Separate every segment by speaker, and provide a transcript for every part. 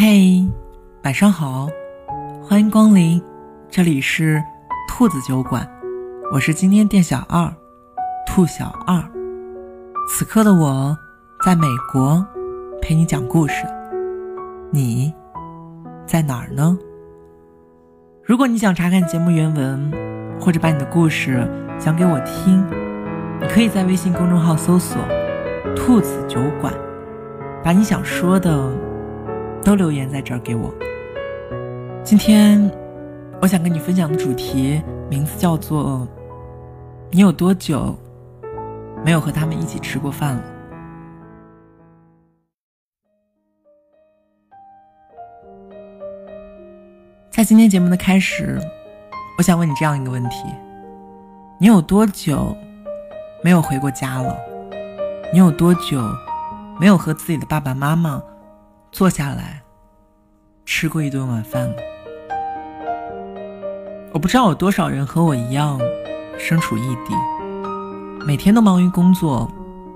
Speaker 1: 嘿，晚上好，欢迎光临，这里是兔子酒馆，我是今天店小二，兔小二。此刻的我在美国陪你讲故事，你在哪儿呢？如果你想查看节目原文，或者把你的故事讲给我听，你可以在微信公众号搜索“兔子酒馆”，把你想说的都留言在这儿给我。今天我想跟你分享的主题名字叫做“你有多久没有和他们一起吃过饭了？”在今天节目的开始，我想问你这样一个问题：你有多久没有回过家了？你有多久没有和自己的爸爸妈妈坐下来吃过一顿晚饭了？我不知道有多少人和我一样身处异地，每天都忙于工作，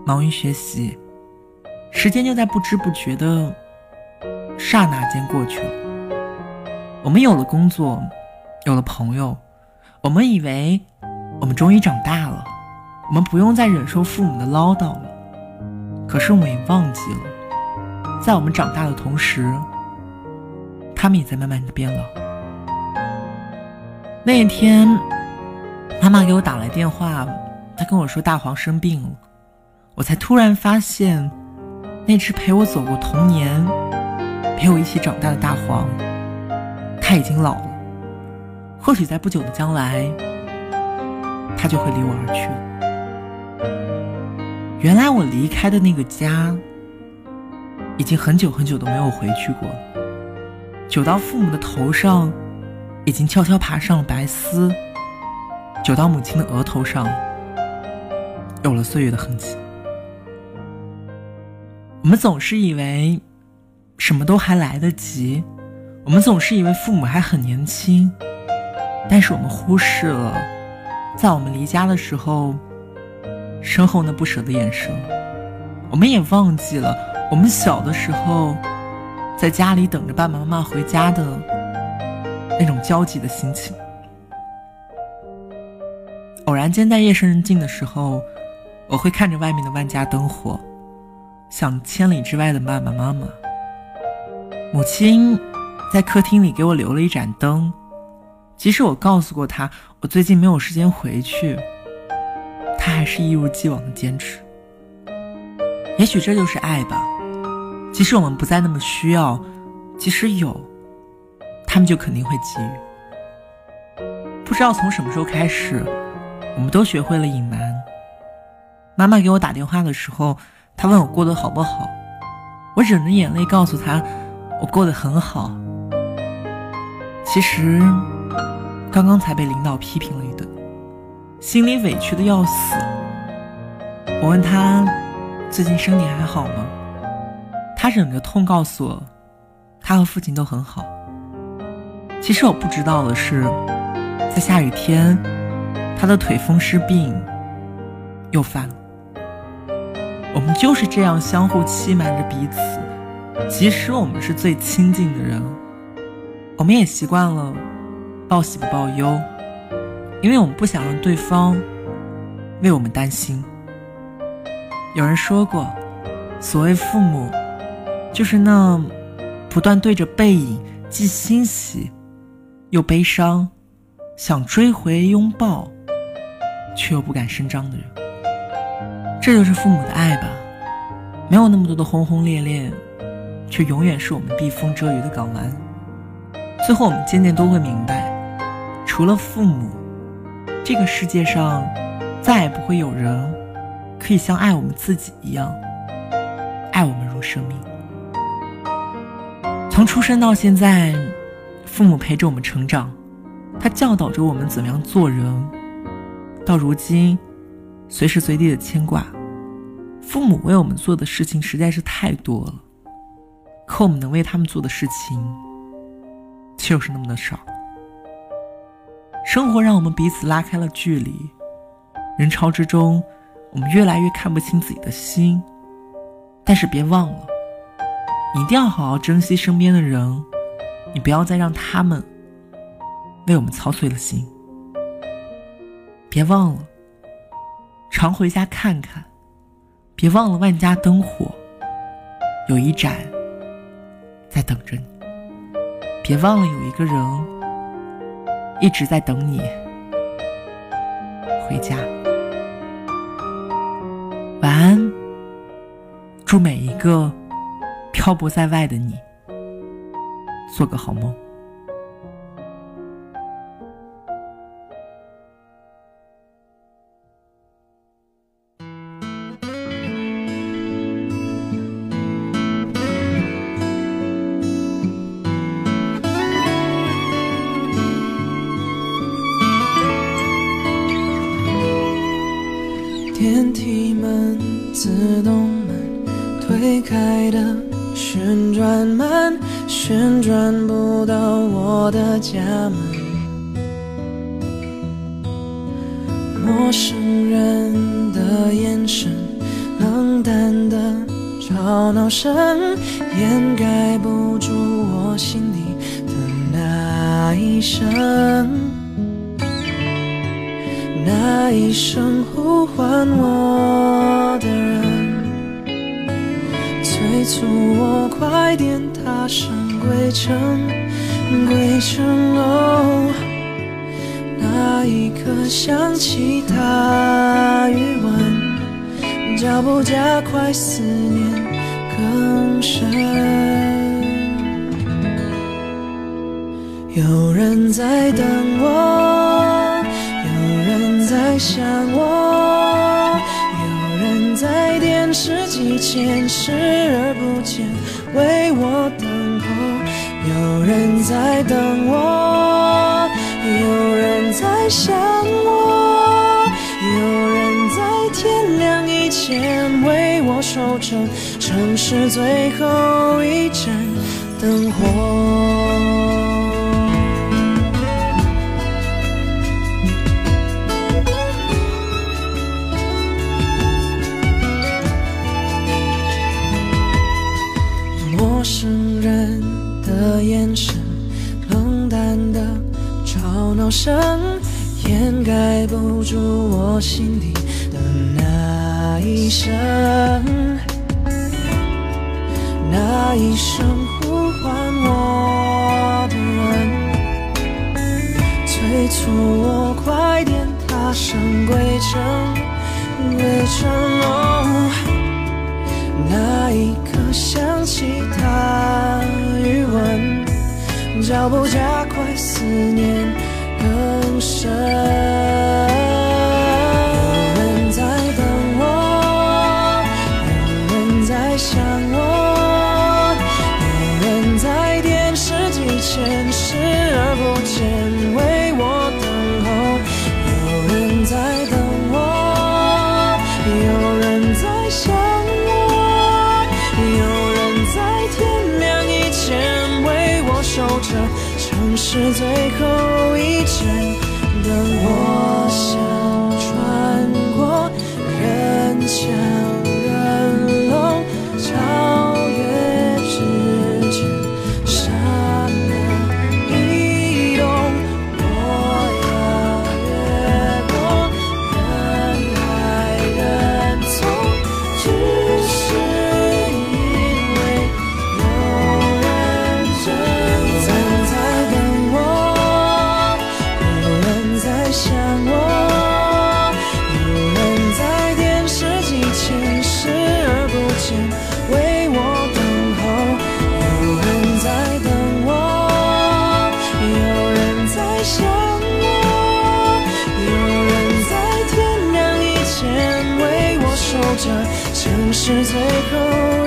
Speaker 1: 忙于学习，时间就在不知不觉的刹那间过去了。我们有了工作，有了朋友，我们以为我们终于长大了，我们不用再忍受父母的唠叨了。可是我们也忘记了，在我们长大的同时，他们也在慢慢的变老。那一天，妈妈给我打来电话，她跟我说大黄生病了，我才突然发现，那只陪我走过童年、陪我一起长大的大黄，他已经老了。或许在不久的将来，他就会离我而去。原来我离开的那个家，已经很久很久都没有回去过，久到父母的头上已经悄悄爬上了白丝，久到母亲的额头上有了岁月的痕迹。我们总是以为什么都还来得及，我们总是以为父母还很年轻，但是我们忽视了，在我们离家的时候。身后那不舍的眼神，我们也忘记了我们小的时候，在家里等着爸爸妈妈回家的那种焦急的心情。偶然间在夜深人静的时候，我会看着外面的万家灯火，想千里之外的爸爸妈妈。母亲在客厅里给我留了一盏灯，即使我告诉过她我最近没有时间回去。她还是一如既往的坚持。也许这就是爱吧。即使我们不再那么需要，即使有，他们就肯定会给予。不知道从什么时候开始，我们都学会了隐瞒。妈妈给我打电话的时候，她问我过得好不好，我忍着眼泪告诉她，我过得很好。其实，刚刚才被领导批评了一顿。心里委屈的要死。我问他最近身体还好吗？他忍着痛告诉我，他和父亲都很好。其实我不知道的是，在下雨天，他的腿风湿病又犯了。我们就是这样相互欺瞒着彼此，即使我们是最亲近的人，我们也习惯了报喜不报忧。因为我们不想让对方为我们担心。有人说过，所谓父母，就是那不断对着背影既欣喜又悲伤，想追回拥抱，却又不敢声张的人。这就是父母的爱吧，没有那么多的轰轰烈烈，却永远是我们避风遮雨的港湾。最后，我们渐渐都会明白，除了父母。这个世界上，再也不会有人可以像爱我们自己一样爱我们如生命。从出生到现在，父母陪着我们成长，他教导着我们怎么样做人。到如今，随时随地的牵挂，父母为我们做的事情实在是太多了，可我们能为他们做的事情，就是那么的少。生活让我们彼此拉开了距离，人潮之中，我们越来越看不清自己的心。但是别忘了，一定要好好珍惜身边的人，你不要再让他们为我们操碎了心。别忘了，常回家看看。别忘了万家灯火，有一盏在等着你。别忘了有一个人一直在等你回家。晚安，祝每一个漂泊在外的你做个好梦。
Speaker 2: 电梯门自动门推开的旋转慢，旋转不到我的家门。陌生人的眼神，冷淡的吵闹声，掩盖不住我心里的那一声。那一声呼唤我的人，催促我快点踏上归程，归程哦。那一刻想起他余温，脚步加快，思念更深。有人在等我。有人在想我，在电视机前视而不见，为我等候。有人在等我，有人在想我，有人在天亮以前为我守着城市最后一盏灯火。的眼神，冷淡的吵闹声，掩盖不住我心底的那一声，那一声呼唤我的人，催促我快点踏上归程，归程哦。那一刻想起他余温脚步加快思念更深。有人在等我有人在想是最后一盏灯，我想穿过人墙。是最后